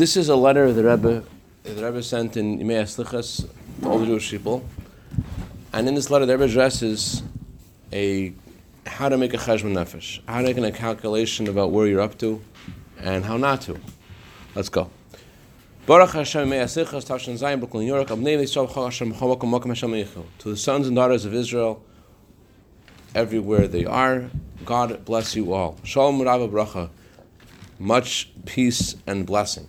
This is a letter the Rebbe, the Rebbe sent in Yimei Aslichas to all the Jewish people. And in this letter, the Rebbe addresses a how to make a cheshbon nefesh, how to make a calculation about where you're up to, and how not to. Let's go. Baruch Hashem Yimei Aslichas Tashan Zayin Brooklyn, New York. Abnei Yisrael Chol Hashem Chol Makom Makom Hashem Yichel. To the sons and daughters of Israel, everywhere they are, God bless you all. Shalom Rabba Bracha. Much peace and blessing.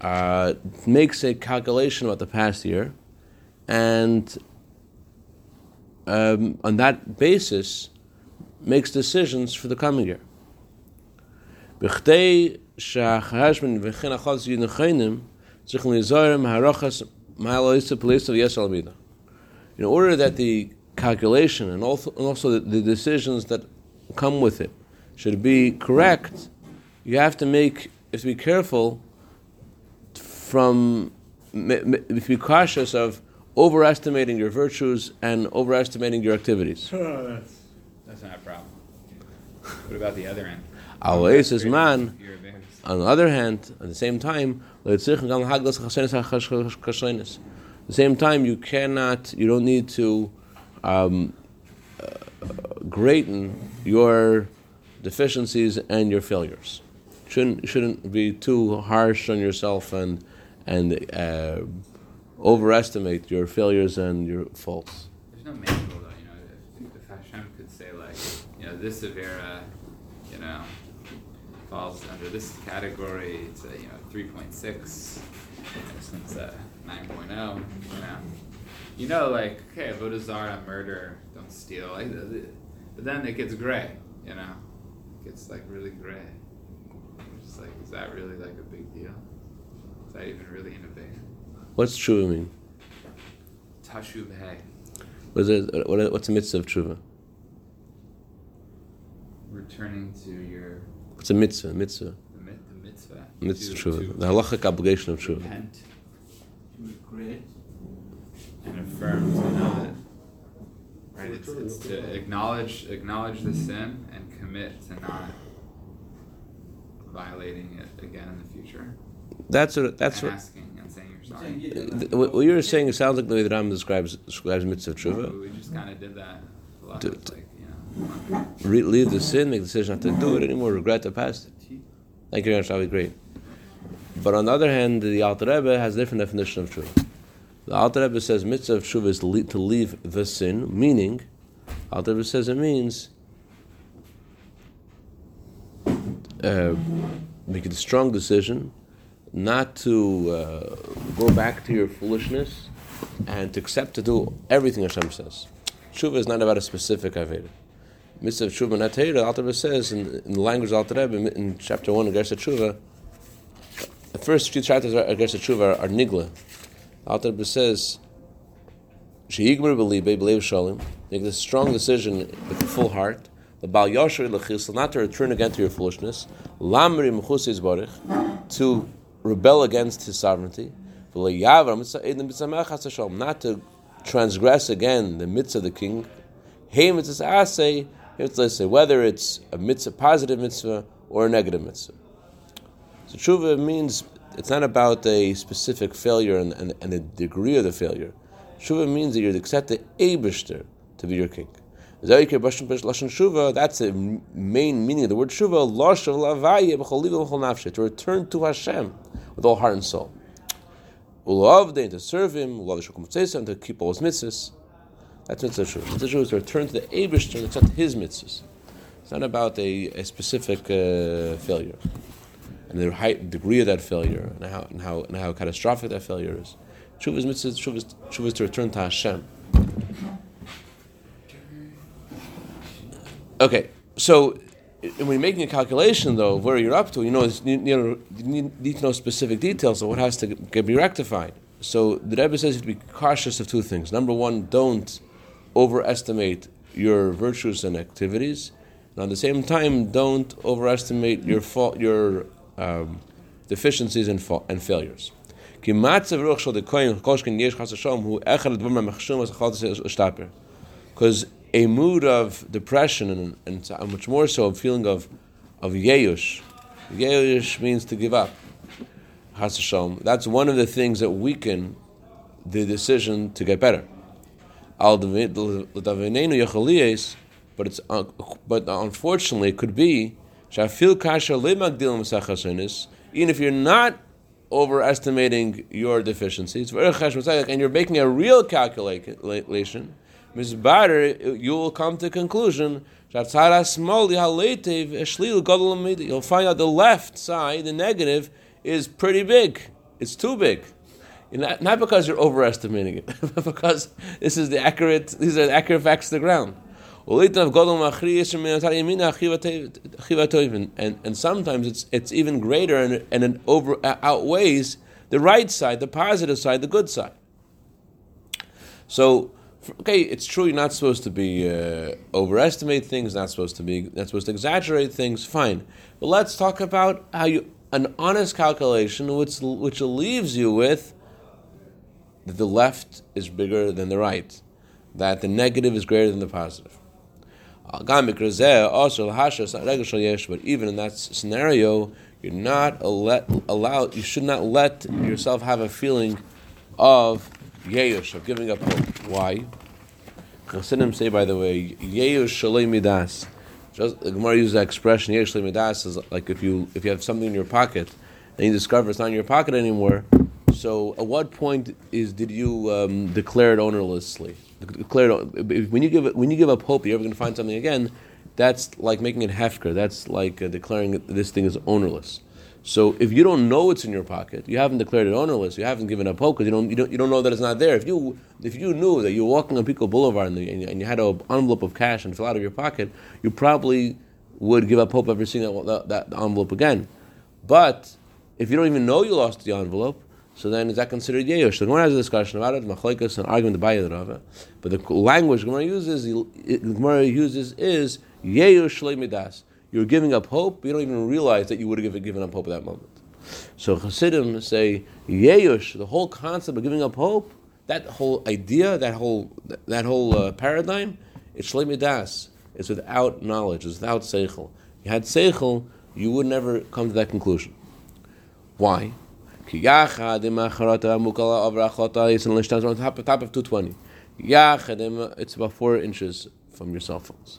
uh, makes a calculation about the past year, and um, on that basis makes decisions for the coming year. In order that the calculation and also, and also the, the decisions that come with it should be correct, you have to make, you have to be careful from be cautious of overestimating your virtues and overestimating your activities. that's, that's not a problem. What about the other end? Always is man. On the other hand, at the same time, at the same time, you cannot, you don't need to um, uh, greaten your deficiencies and your failures. Shouldn't shouldn't be too harsh on yourself and and uh, overestimate your failures and your faults. There's no manual though, you know. If, if Hashem could say like, you know, this Avera, you know, falls under this category, it's a you know 3.6, since uh, 9.0, you know. You know, like, okay, Vodazara, murder, don't steal. Like, but then it gets gray, you know. It gets like really gray. It's like, is that really like a big deal? Is that even really innovative? What's tshuva mean? Tashuv hey. What's, it, what, what's the mitzvah of tshuva? Returning to your. What's a mitzvah? Mitzvah. The, mit, the mitzvah. Mitzvah to, tshuva. to The halachic obligation of tshuva. repent To regret. and affirm to know that. Right, it's, it's to acknowledge acknowledge the sin and commit to not violating it again in the future. That's what. That's what. asking and saying you're Saying, sorry. yeah, th- What what you're saying it sounds like the way that Ram describes describes mitzvah tshuva. We just kind of did that. A lot Do- like, you know. Re- leave the sin, make the decision not to do it anymore, regret the past. Thank you very much. That would be great. But on the other hand, the Alter Rebbe has a different definition of tshuva. The Alter Rebbe says mitzvah of tshuva is le- to leave the sin, meaning, Alter Rebbe says it means uh, make a strong decision not to uh, go back to your foolishness and to accept to do everything Hashem says. Tshuva is not about a specific Avera. Mitzvah Tshuva Natera, Alter Rebbe says in, in the language of Alter Rebbe in, chapter 1 of Igeres Tshuva, the first few chapters of Igeres Tshuva are, are Nigla. Alter Rebbe says, Sheigmer believe, believe Shalom, make this strong decision with a full heart, the Bal Lechis, not to return again to your foolishness, Lamri Mechusis Baruch, to rebel against his sovereignty, not to transgress again the mitzvah of the king, whether it's a mitzvah, positive mitzvah or a negative mitzvah. So tshuva means it's not about a specific failure and, and, and the degree of the failure. Tshuva means that you accept the Eibishter to be your king. That's the main meaning of the word tshuva, to return to Hashem with all heart and soul. To serve Him, to keep all His mitzvahs. That's mitzvah tshuva. Mitzvah tshuva is to return to the Eibush and accept His mitzvahs. It's not about a, a specific uh, failure and the height, degree of that failure and how and how and how catastrophic that failure is. Tshuva is mitzvah. Tshuva is to return to Hashem. Okay, so when you're making a calculation, though, of where you're up to, you know, you, need, to know specific details of what has to be rectified. So the Rebbe says you have to be cautious of two things. Number one, don't overestimate your virtues and activities, and at the same time, don't overestimate your your um, deficiencies and, fa- and failures. Because a mood of depression and, and much more so a feeling of of yeyush. Yeyush means to give up. V'shalom. That's one of the things that weaken the decision to get better. But it's uh, but unfortunately it could be. Even if you're not overestimating your deficiencies, and you're making a real calculation, Ms. Bader, you will come to the conclusion you'll find out the left side, the negative, is pretty big. It's too big. Not, not because you're overestimating it, but because this is the accurate, these are the accurate facts to the ground. And, and sometimes it's, it's even greater and, and it over, uh, outweighs the right side, the positive side, the good side. So, okay, it's true you're not supposed to be uh, overestimate things, not supposed to be, not supposed to exaggerate things. Fine, but let's talk about how you an honest calculation, which which leaves you with that the left is bigger than the right, that the negative is greater than the positive. But even in that scenario, you're not allowed. You should not let yourself have a feeling of yeyush of giving up hope. Why? Chassidim say, by the way, yeyush shalei midas. Just the Gemara uses that expression yeyush shalei midas is like if you if you have something in your pocket and you discover it's not in your pocket anymore. So, at what point is did you um, declare it ownerlessly? Declare it, when you give when you give up hope, you're ever going to find something again. That's like making it hefker. That's like uh, declaring this thing is ownerless. So if you don't know it's in your pocket, you haven't declared it ownerless, you haven't given up hope because you don't, you don't you don't know that it's not there. If you if you knew that you're walking on Pico Boulevard and, the, and you had an envelope of cash and fell out of your pocket, you probably would give up hope ever seeing that, that, that envelope again. But if you don't even know you lost the envelope, so then is that considered yeyosh? The Gemara has a discussion about it, machlekes and argument by the Rava. But the language Gemara uses, Gemara uses is yeyosh midas. You're giving up hope, you don't even realize that you would have given up hope at that moment. So Chassidim say yeyosh, the whole concept of giving up hope, that whole idea, that whole that whole uh, paradigm, it's midas. It's without knowledge. It's without seichel. You had seichel, you would never come to that conclusion. Why? On top of 220. It's about four inches from your cell phones.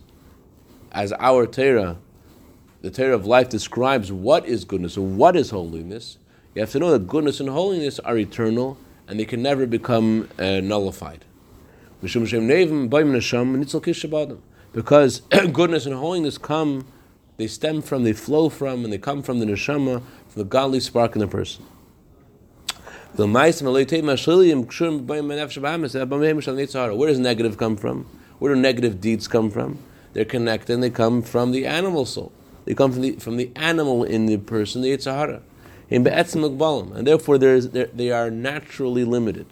as our Torah, the Torah of life describes what is goodness and what is holiness. You have to know that goodness and holiness are eternal and they can never become uh, nullified. Because goodness and holiness come, they stem from, they flow from, and they come from the neshama, from the godly spark in the person. Where does negative come from? Where do negative deeds come from? They're connected and they come from the animal soul. They come from the, from the animal in the person, the Yetzer Hara. And therefore they are naturally limited.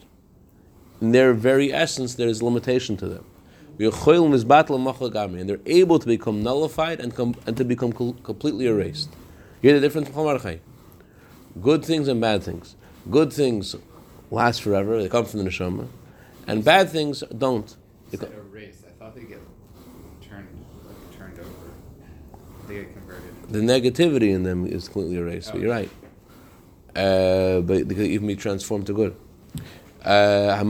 In their very essence, there is limitation to them. And they're able to become nullified and, com- and to become completely erased. You hear the difference? Good things and bad things. Good things last forever, they come from the neshama, and bad things don't. They get erased. I thought they get turned, like, turned over they get converted. The negativity in them is completely erased. Oh. But you're right. Uh, but they could even be transformed to good. Uh,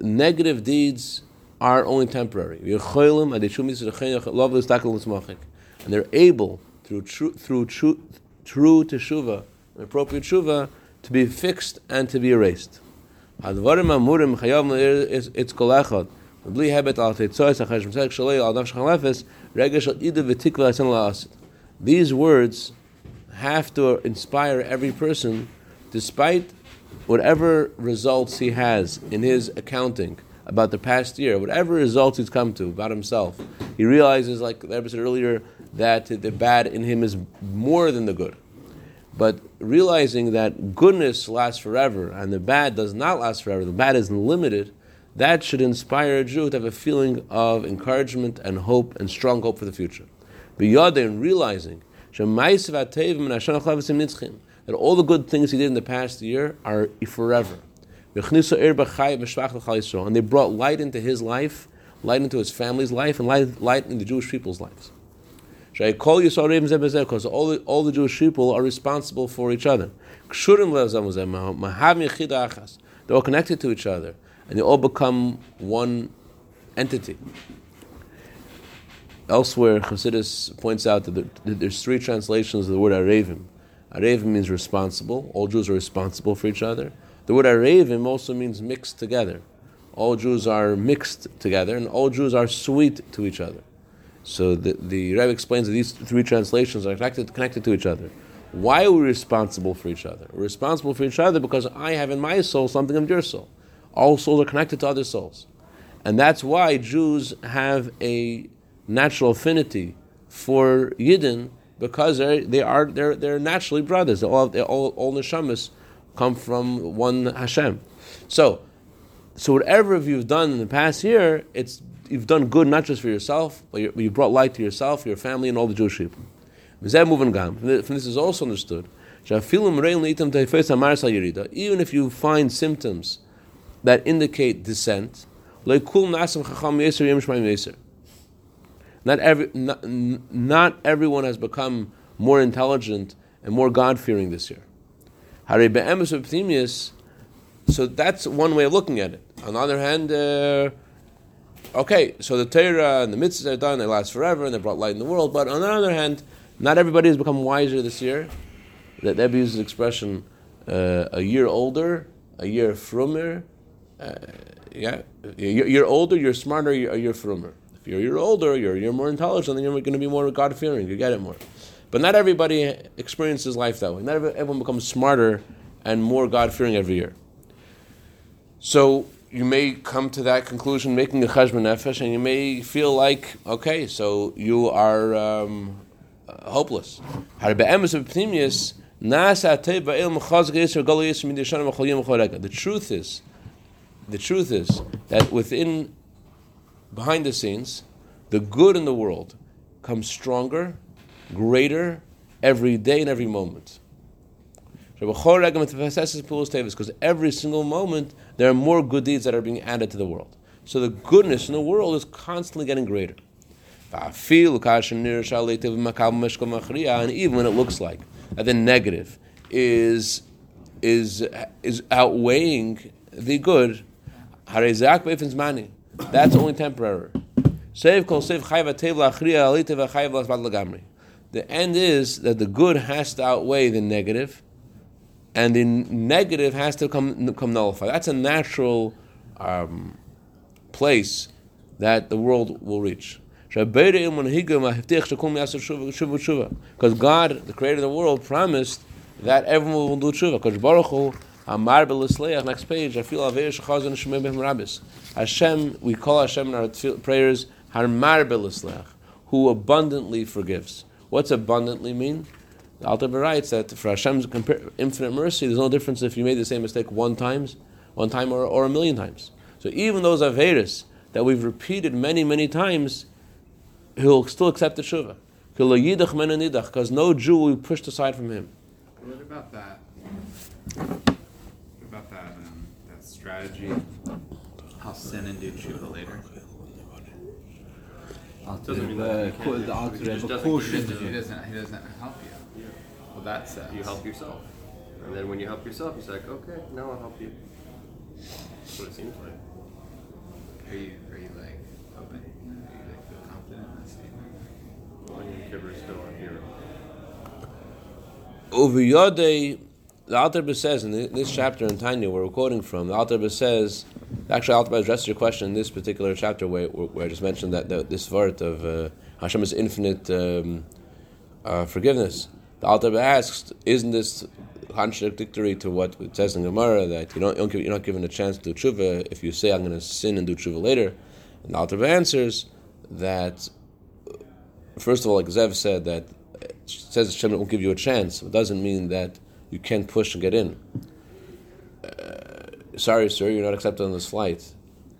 Negative deeds are only temporary. And they're able through true, through true, teshuva, appropriate teshuva, to be fixed and to be erased. It's האמורים חייב את כל אחד, ובלי היבט על תצועס אחרי שמצק שלי על נפש חלפס, רגע של עידו ותקווה עשינו לעשות. These words have to inspire every person, despite whatever results he has in his accounting about the past year, whatever results he's come to about himself, he realizes, like the said earlier, that the bad in him is more than the good. But realizing that goodness lasts forever and the bad does not last forever, the bad is limited, that should inspire a Jew to have a feeling of encouragement and hope and strong hope for the future. B'yadin, realizing that all the good things he did in the past year are forever. Er and they brought light into his life, light into his family's life, and light, light in the Jewish people's lives. Because all the, all the Jewish people are responsible for each other. They're all connected to each other, and they all become one entity. Elsewhere, Chassidus points out that there's three translations of the word Arevim. Arevim means responsible. All Jews are responsible for each other. The word Arevim also means mixed together. All Jews are mixed together, and all Jews are sweet to each other. So the, the Rebbe explains that these three translations are connected, connected to each other. Why are we responsible for each other? We're responsible for each other because I have in my soul something of your soul. All souls are connected to other souls. And that's why Jews have a natural affinity for Yidden because they're, they are they're, they're naturally brothers. All they all, all neshamas come from one Hashem. So, so whatever you've done in the past year, it's you've done good not just for yourself, but you, you brought light to yourself, your family, and all the Jewish people. From this is also understood. Even if you find symptoms that indicate descent, not, every, not, not everyone has become more intelligent and more God fearing this year. So that's one way of looking at it. On the other hand, uh, okay, so the Torah and the mitzvahs are done, they last forever, and they brought light in the world. But on the other hand, not everybody has become wiser this year. That Rebbe uses the expression uh, a year older, a year frumer. Uh, yeah, you're, older, you're smarter, you're, you're frumer you're, you're older, you're, you're more intelligent, then you're going to be more God fearing. You get it more. But not everybody experiences life that way. Not everyone becomes smarter and more God fearing every year. So you may come to that conclusion making a cheshbon nefesh, and you may feel like, okay, so you are um, hopeless. The truth is, the truth is that within behind the scenes, the good in the world comes stronger, greater every day and every moment. Because every single moment there are more good deeds that are being added to the world. So the goodness in the world is constantly getting greater. And even when it looks like that the negative is, is, is outweighing the good, that's only temporary. The end is that the good has to outweigh the negative, and the negative has to come, come nullified. That's a natural um, place that the world will reach. Because God, the creator of the world, promised that everyone will do tshuva. Because Baruch Hu, Amar next page, I feel Aveir Shechazon Shemem Rabbis. Hashem, we call Hashem in our prayers, Hamarbeh Lisloach, who abundantly forgives. What's abundantly mean? The Alter writes that for Hashem's infinite mercy, there's no difference if you made the same mistake one times, one time or, or a million times. So even those Averis that we've repeated many, many times, he'll still accept the Shuvah. Because no Jew will be pushed aside from him. What about that? strategy. I'll send and do Chuba later. Doesn't mean that you do it. He just doesn't doesn't, he doesn't. He doesn't help you. Well, that. You help yourself. And then when you help yourself, he's like, okay, now I'll help you. That's what it seems like. Are you are you like open? Are you like feel confident in that statement? Well, your giver still a hero. Over the Alter Rebbe says in this chapter in Tanya, where we're quoting from, the Alter Rebbe says, actually, Alter Rebbe addressed your question in this particular chapter where, where I just mentioned that this vart of uh, Hashem's infinite um, uh, forgiveness. The Alter Rebbe asks, isn't this contradictory to what it says in Gemara that you don't, you're not given a chance to do tshuva if you say I'm going to sin and do tshuva later? And the Alter Rebbe answers that first of all, like Zev said, that it says Hashem won't give you a chance. It doesn't mean that you can't push and get in. Uh, sorry, sir, you're not accepted on this flight,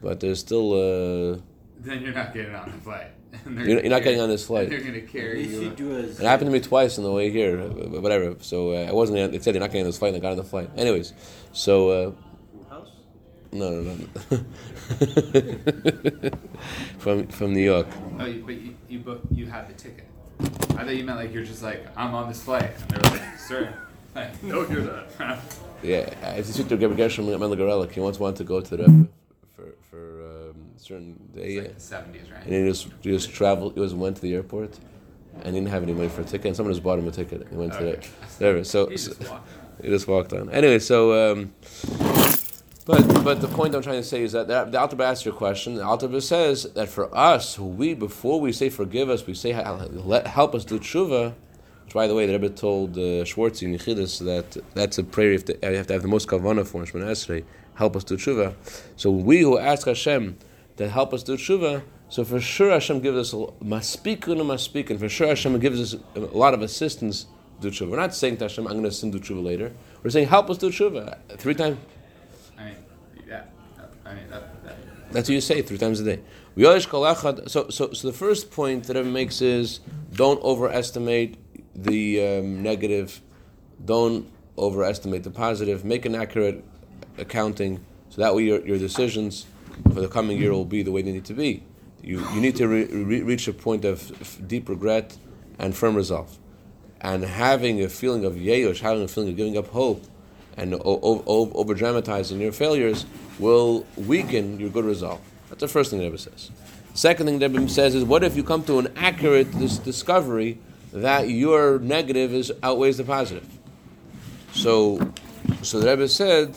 but there's still. Uh, Then you're not getting on the flight. And they're You're- gonna you're not getting on this flight. They're going to carry you you. do as it happened to me twice on the way here, uh, but whatever. So uh, I wasn't. They said you're not getting on this flight, and I got on the flight. Anyways, so. Uh, House? no, no, no. from from New York. Oh, you, but you, you book, you had the ticket. I thought you meant like you're just like I'm on this flight, and they're like, sir, like, No, you're not. Yeah, I have to speak to Rebbe Gershom Mendel He once wanted to go to the Rebbe for for um, a certain day, it's yeah. like the '70s, right? and he just he just traveled. He just went to the airport, and he didn't have any money for a ticket. And someone just bought him a ticket. He went to the there. So, He so just walked. he just walked on. Anyway, so. Um, but, but the point I'm trying to say is that the, the Alter Rebbe asked your question. The Alter says that for us, who we before we say forgive us, we say let, help us do tshuva. Which, by the way, the Rebbe told uh, Schwartz in Yechidus that that's a prayer you have, to, you have to have the most kavanah for in Esrei. Help us do tshuva. So we who ask Hashem to help us do tshuva, so for sure Hashem gives us maspikun and maspikun. For sure Hashem gives us a lot of assistance to do tshuva. We're not saying to Hashem, I'm going to sin do tshuva later. We're saying help us do tshuva three times. I mean, yeah. I mean, that, that, That's what you say three times a day. V'yosh kol echad- So, so, so the first point that it makes is don't overestimate the um, negative, don't overestimate the positive. Make an accurate accounting, so that way your, your decisions for the coming year will be the way they need to be. You, you need to re- re- reach a point of f- deep regret and firm resolve. And having a feeling of yeyosh, having a feeling of giving up hope, and over dramatizing your failures will weaken your good resolve. That's the first thing the Rebbe says. Second thing the Rebbe says is, what if you come to an accurate dis- discovery that your negative is outweighs the positive? So, so the Rebbe said,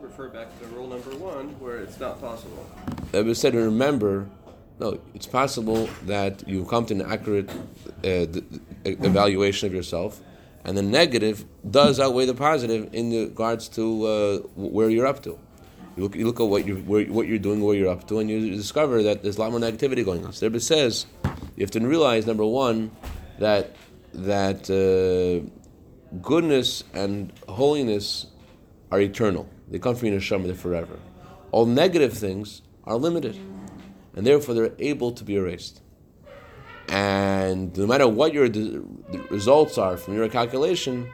Refer back to rule number one, where it's not possible. the Rebbe said, remember, no, it's possible that you come to an accurate uh, evaluation of yourself, and the negative does outweigh the positive in regards to uh, where you're up to. You look, you look at what you're, where, what you're doing, where you're up to, and you discover that there's a lot more negativity going on. So the Rebbe says, you have to realize, number one, that that uh, goodness and holiness are eternal. They come from your neshama, they're forever. All negative things are limited, and therefore they're able to be erased. And no matter what your the results are from your calculation,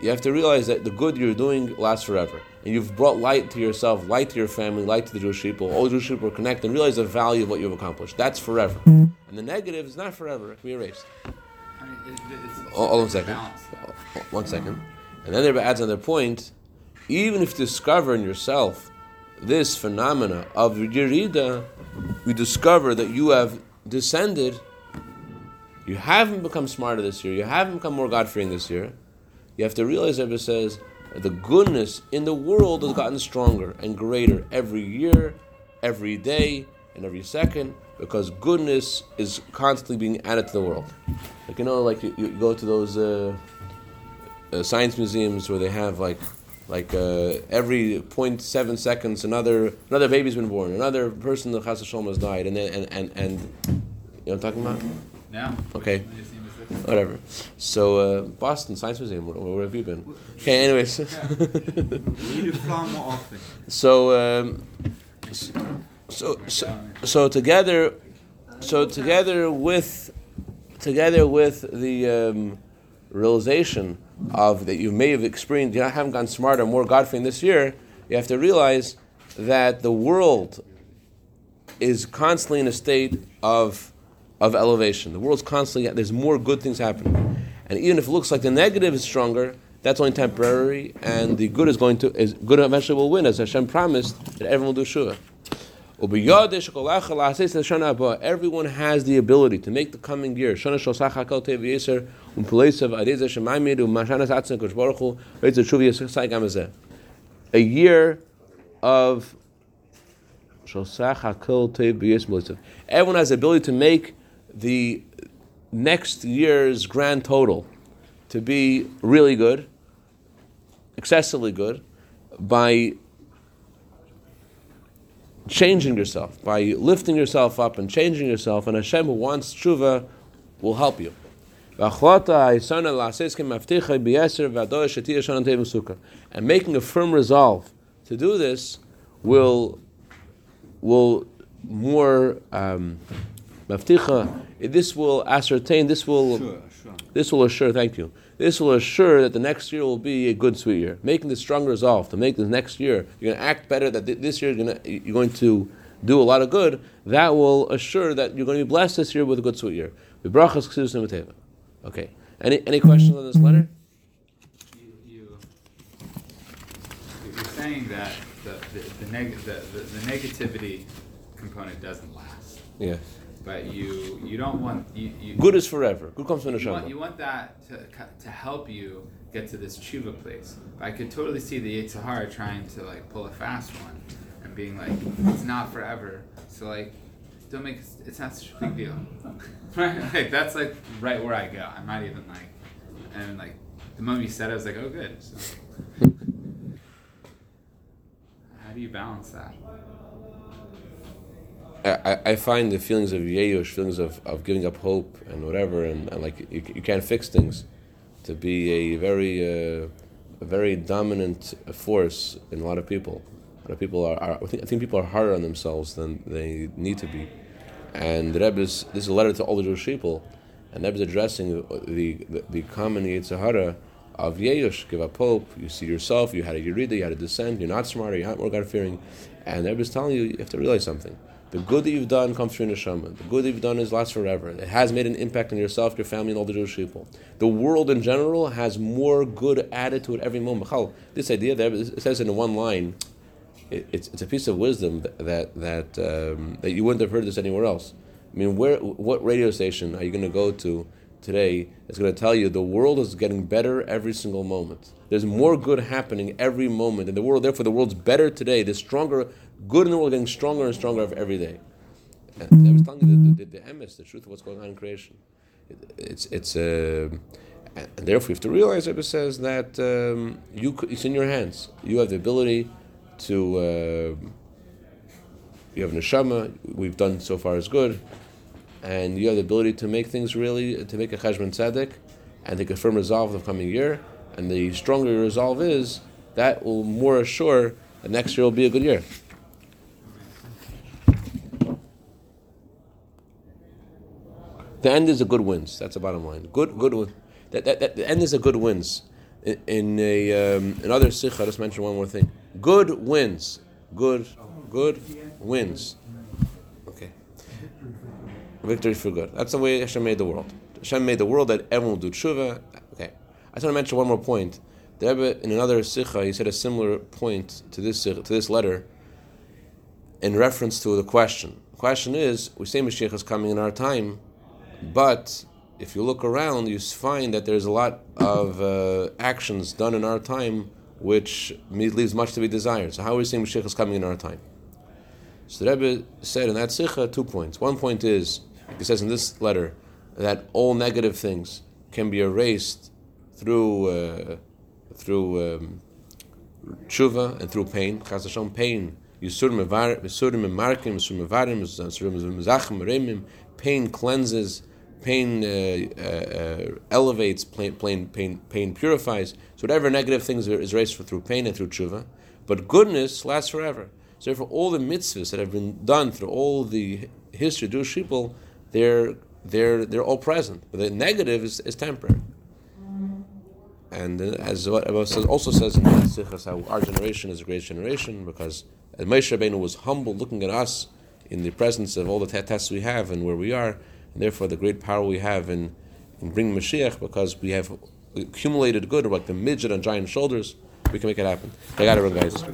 you have to realize that the good you're doing lasts forever. And you've brought light to yourself, light to your family, light to the Jewish people. All Jewish people connect and realize the value of what you've accomplished. That's forever. And the negative is not forever, it can be erased. It's Hold on a second. Oh, one second. And then there adds another point. Even if you discover in yourself this phenomena of Yerida, you discover that you have descended, you haven't become smarter this year, you haven't become more God fearing this year. You have to realize, Rebbe says, the goodness in the world has gotten stronger and greater every year, every day, and every second, because goodness is constantly being added to the world. Like, you know, like you, you go to those uh, uh, science museums where they have like like uh, every 0.7 seconds another another baby's been born, another person the Chas Shalom has died, and then and, and and you know what I'm talking about? No? Okay. Which museum is this? Whatever. So uh, Boston Science Museum, where, where have you been? Okay, anyways. We need to fly more often. so um, so so so together so together with together with the um, realization of that you may have experienced you haven't gotten smarter more god fearing this year you have to realize that the world is constantly in a state of of elevation. The world's constantly there's more good things happening. And even if it looks like the negative is stronger that's only temporary and the good is going to is good eventually will win as Hashem promised that everyone will do shua Everyone has the ability to make the coming year. Um um. A year of. Everyone has the ability to make the next year's grand total to be really good, excessively good, by changing yourself, by lifting yourself up and changing yourself, and Hashem who wants tshuva will help you. And making a firm resolve to do this will will more um. This will ascertain. This will Sure, sure. this will assure. Thank you. This will assure that the next year will be a good sweet year. Making the strong resolve to make the next year you're going to act better. That this year you're going to you're going to do a lot of good. That will assure that you're going to be blessed this year with a good sweet year. V'brachas chesudus nemateva. Okay. Any any questions on this mm-hmm. letter? You, you, you're saying that the, the, the, neg- the, the, the negativity component doesn't last, Yeah. But you, you don't want, you, you. Good is forever. Good comes from the You want, you want that to, to help you get to this tshuva place. But I could totally see the Yetzer Hara trying to like pull a fast one and being like, it's not forever. So like, don't make it's not such a big deal. right? Like that's like right where I go. I'm not even like, and like the moment you said it, I was like, oh good. So, how do you balance that? I, I- find the feelings of yeyush, feelings of, of giving up hope and whatever, and, and like you, you can't fix things, to be a very uh, a very dominant force in a lot of people. A lot of people are, are I, think, I think people are harder on themselves than they need to be. And the Rebbe's, this is a letter to all the Jewish people, and the Rebbe's addressing the, the, the common Yetzer Hara of Yeyush, give up hope, you see yourself, you had a Yerida, you had a descent, you're not smarter, you're not more God fearing. And the Rebbe's telling you, you have to realize something. The good that you've done comes through neshama. The good that you've done is lasts forever. It has made an impact on yourself, your family, and all the Jewish people. The world in general has more good added to it every moment. This idea that it says in one line, it, it's, it's a piece of wisdom that that that, um, that you wouldn't have heard this anywhere else. I mean, where what radio station are you going to go to today that's going to tell you the world is getting better every single moment? There's more good happening every moment in the world. Therefore, the world's better today. There's stronger good in the world, getting stronger and stronger ev- every day. And I was telling you the, the, the, the emes, the truth of what's going on in creation. It, it's it's uh, and therefore you have to realize. Rebbe says that um, you it's in your hands. You have the ability to. Uh, you have neshama. We've done so far is good, and you have the ability to make things really to make a cheshbon tzedek, and take a firm resolve of the coming year. And the stronger your resolve is, that will more assure that next year will be a good year. The end is a good wins. That's the bottom line. Good, good. That, that, that the end is a good wins. In, in a um, another sikh, I just mention one more thing. Good wins. Good, good wins. Okay. Victory for good. That's the way Hashem made the world. Hashem made the world that everyone will do tshuva. Okay. I just want to mention one more point. The Rebbe, in another sikha, he said a similar point to this sikha, to this letter in reference to the question. The question is, we say Mashiach is coming in our time, but if you look around, you find that there's a lot of uh, actions done in our time which leaves much to be desired. So how are we seeing Mashiach is coming in our time? So the Rebbe said in that sikha two points. One point is, he says in this letter, that all negative things can be erased through uh, through um, tshuva and through pain. Chas Hashem, pain. Pain cleanses. Pain uh, uh, uh, elevates. Pain, pain, pain, purifies. So whatever negative things is erased through pain and through tshuva. But goodness lasts forever. So therefore, all the mitzvahs that have been done through all the history of Jewish people, they're they're they're all present. But the negative is, is temporary. And uh, as also says in the how our generation is a great generation because as Moshe Rabbeinu was humble looking at us in the presence of all the te- tests we have and where we are, and therefore the great power we have in, in bringing Mashiach because we have accumulated good like the midget on giant shoulders, we can make it happen. I got it, guys.